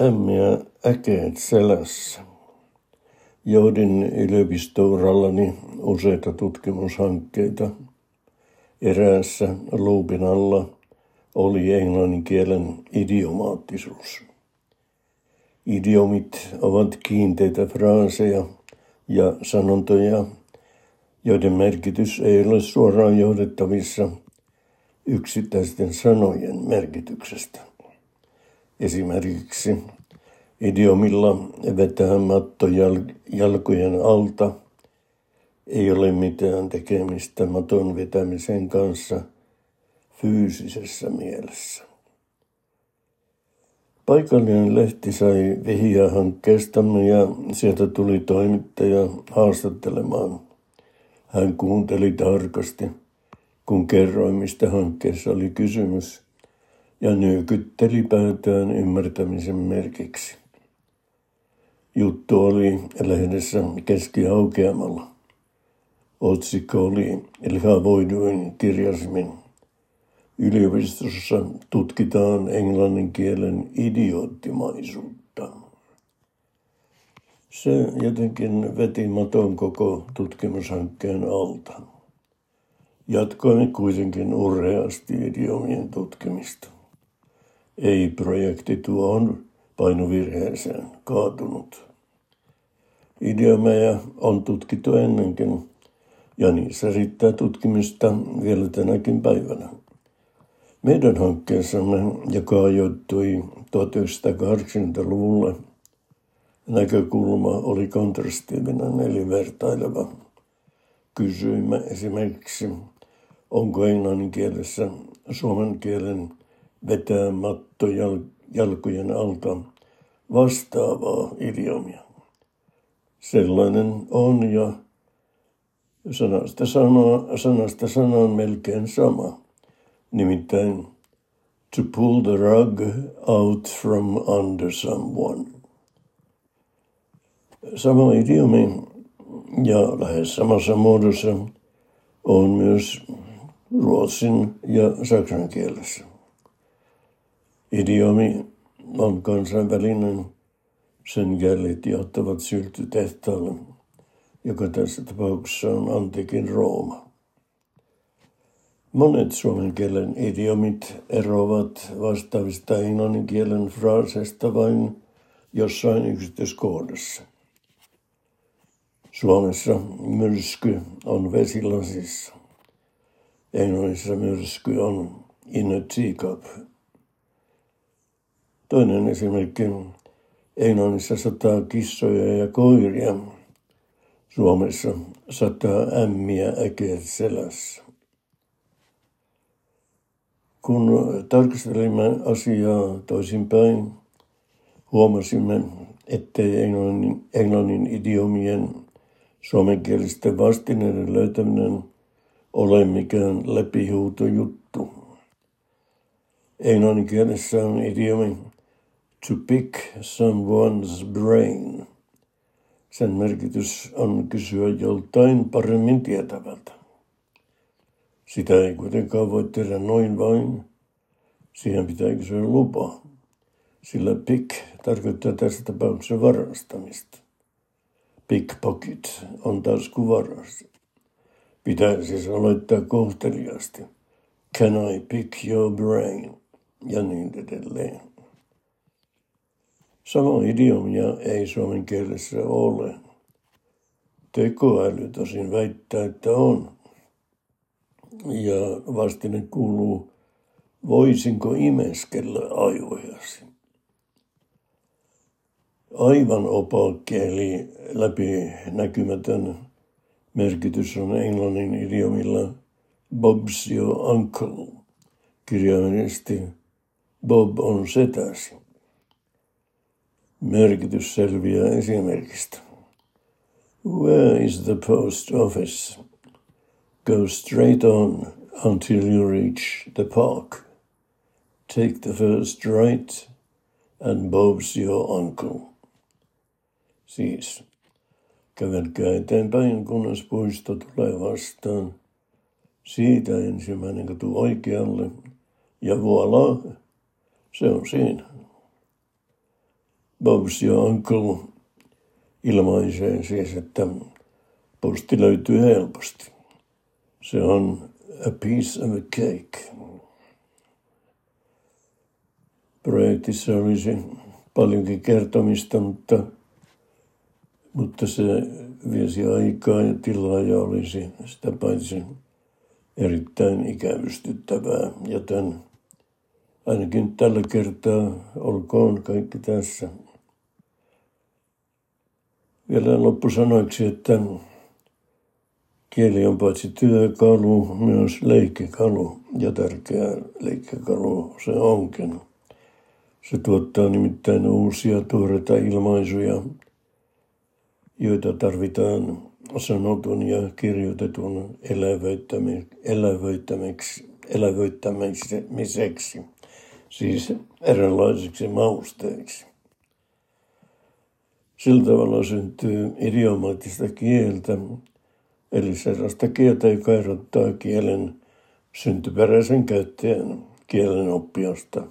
Ämmiä äkeet selässä. Johdin yliopistourallani useita tutkimushankkeita. Eräässä luupin alla oli englannin kielen idiomaattisuus. Idiomit ovat kiinteitä fraaseja ja sanontoja, joiden merkitys ei ole suoraan johdettavissa yksittäisten sanojen merkityksestä. Esimerkiksi idiomilla vetää matto jalkojen alta ei ole mitään tekemistä maton vetämisen kanssa fyysisessä mielessä. Paikallinen lehti sai vihiä hankkeestamme ja sieltä tuli toimittaja haastattelemaan. Hän kuunteli tarkasti, kun kerroin, mistä hankkeessa oli kysymys – ja nyökytteli päätään ymmärtämisen merkiksi. Juttu oli lehdessä keskihaukeamalla. Otsikko oli lihavoiduin kirjasmin. Yliopistossa tutkitaan englannin kielen idioottimaisuutta. Se jotenkin veti maton koko tutkimushankkeen alta. Jatkoin kuitenkin urheasti idiomien tutkimista. Ei projekti tuohon painovirheeseen kaatunut. Idiomeja on tutkittu ennenkin, ja niissä riittää tutkimista vielä tänäkin päivänä. Meidän hankkeessamme, joka ajoittui 1980-luvulle, näkökulma oli kontrastiivinen eli vertaileva. Kysyimme esimerkiksi, onko englannin kielessä suomen kielen vetää matto jalkojen alta vastaavaa idiomia. Sellainen on ja sanasta, sana, sanasta sanaan melkein sama. Nimittäin to pull the rug out from under someone. Sama idiomi ja lähes samassa muodossa on myös ruotsin ja saksan kielessä. Idiomi on kansainvälinen. Sen jäljet johtavat syltytehtaalle, joka tässä tapauksessa on antiikin Rooma. Monet suomen kielen idiomit eroavat vastaavista englannin kielen fraaseista vain jossain yksityiskohdassa. Suomessa myrsky on vesilasissa. Englannissa myrsky on in a teacup. Toinen esimerkki. Englannissa sataa kissoja ja koiria. Suomessa sataa ämmiä äkeet selässä. Kun tarkastelimme asiaa toisinpäin, huomasimme, ettei englannin, englannin idiomien suomenkielisten vastineiden löytäminen ole mikään läpihuutojuttu. Englannin kielessä on idiomi to pick someone's brain. Sen merkitys on kysyä joltain paremmin tietävältä. Sitä ei kuitenkaan voi tehdä noin vain. Siihen pitää kysyä lupa, sillä pick tarkoittaa tässä tapauksessa varastamista. Pickpocket on taskuvaras. Pitää siis aloittaa kohteliaasti. Can I pick your brain? Ja niin edelleen. Sama idiomia ei suomen kielessä ole. Tekoäly tosin väittää, että on. Ja vastine kuuluu, voisinko imeskellä aivojasi? Aivan opaakki eli läpinäkymätön merkitys on englannin idiomilla Bob's your uncle, kirjaimellisesti Bob on setäsi. Merkitys selviää esimerkistä. Where is the post office? Go straight on until you reach the park. Take the first right and Bob's your uncle. Siis, kävelkää eteenpäin, kunnes puisto tulee vastaan. Siitä ensimmäinen katu oikealle ja voilà, se on siinä. Bobs ja Uncle ilmaisee siis, että posti löytyy helposti. Se on a piece of a cake. Projektissa olisi paljonkin kertomista, mutta, mutta se viesi aikaa ja tilaa ja olisi sitä paitsi erittäin ikävystyttävää, joten ainakin tällä kertaa olkoon kaikki tässä. Vielä loppusanoiksi, että kieli on paitsi työkalu, myös leikkikalu ja tärkeä leikkikalu se onkin. Se tuottaa nimittäin uusia tuoreita ilmaisuja, joita tarvitaan sanotun ja kirjoitetun elävöittämiseksi, elävöittämiseksi, siis erilaisiksi mausteiksi. Sillä tavalla syntyy idiomaattista kieltä, eli sellaista kieltä, joka erottaa kielen syntyperäisen käyttäjän kielen oppiasta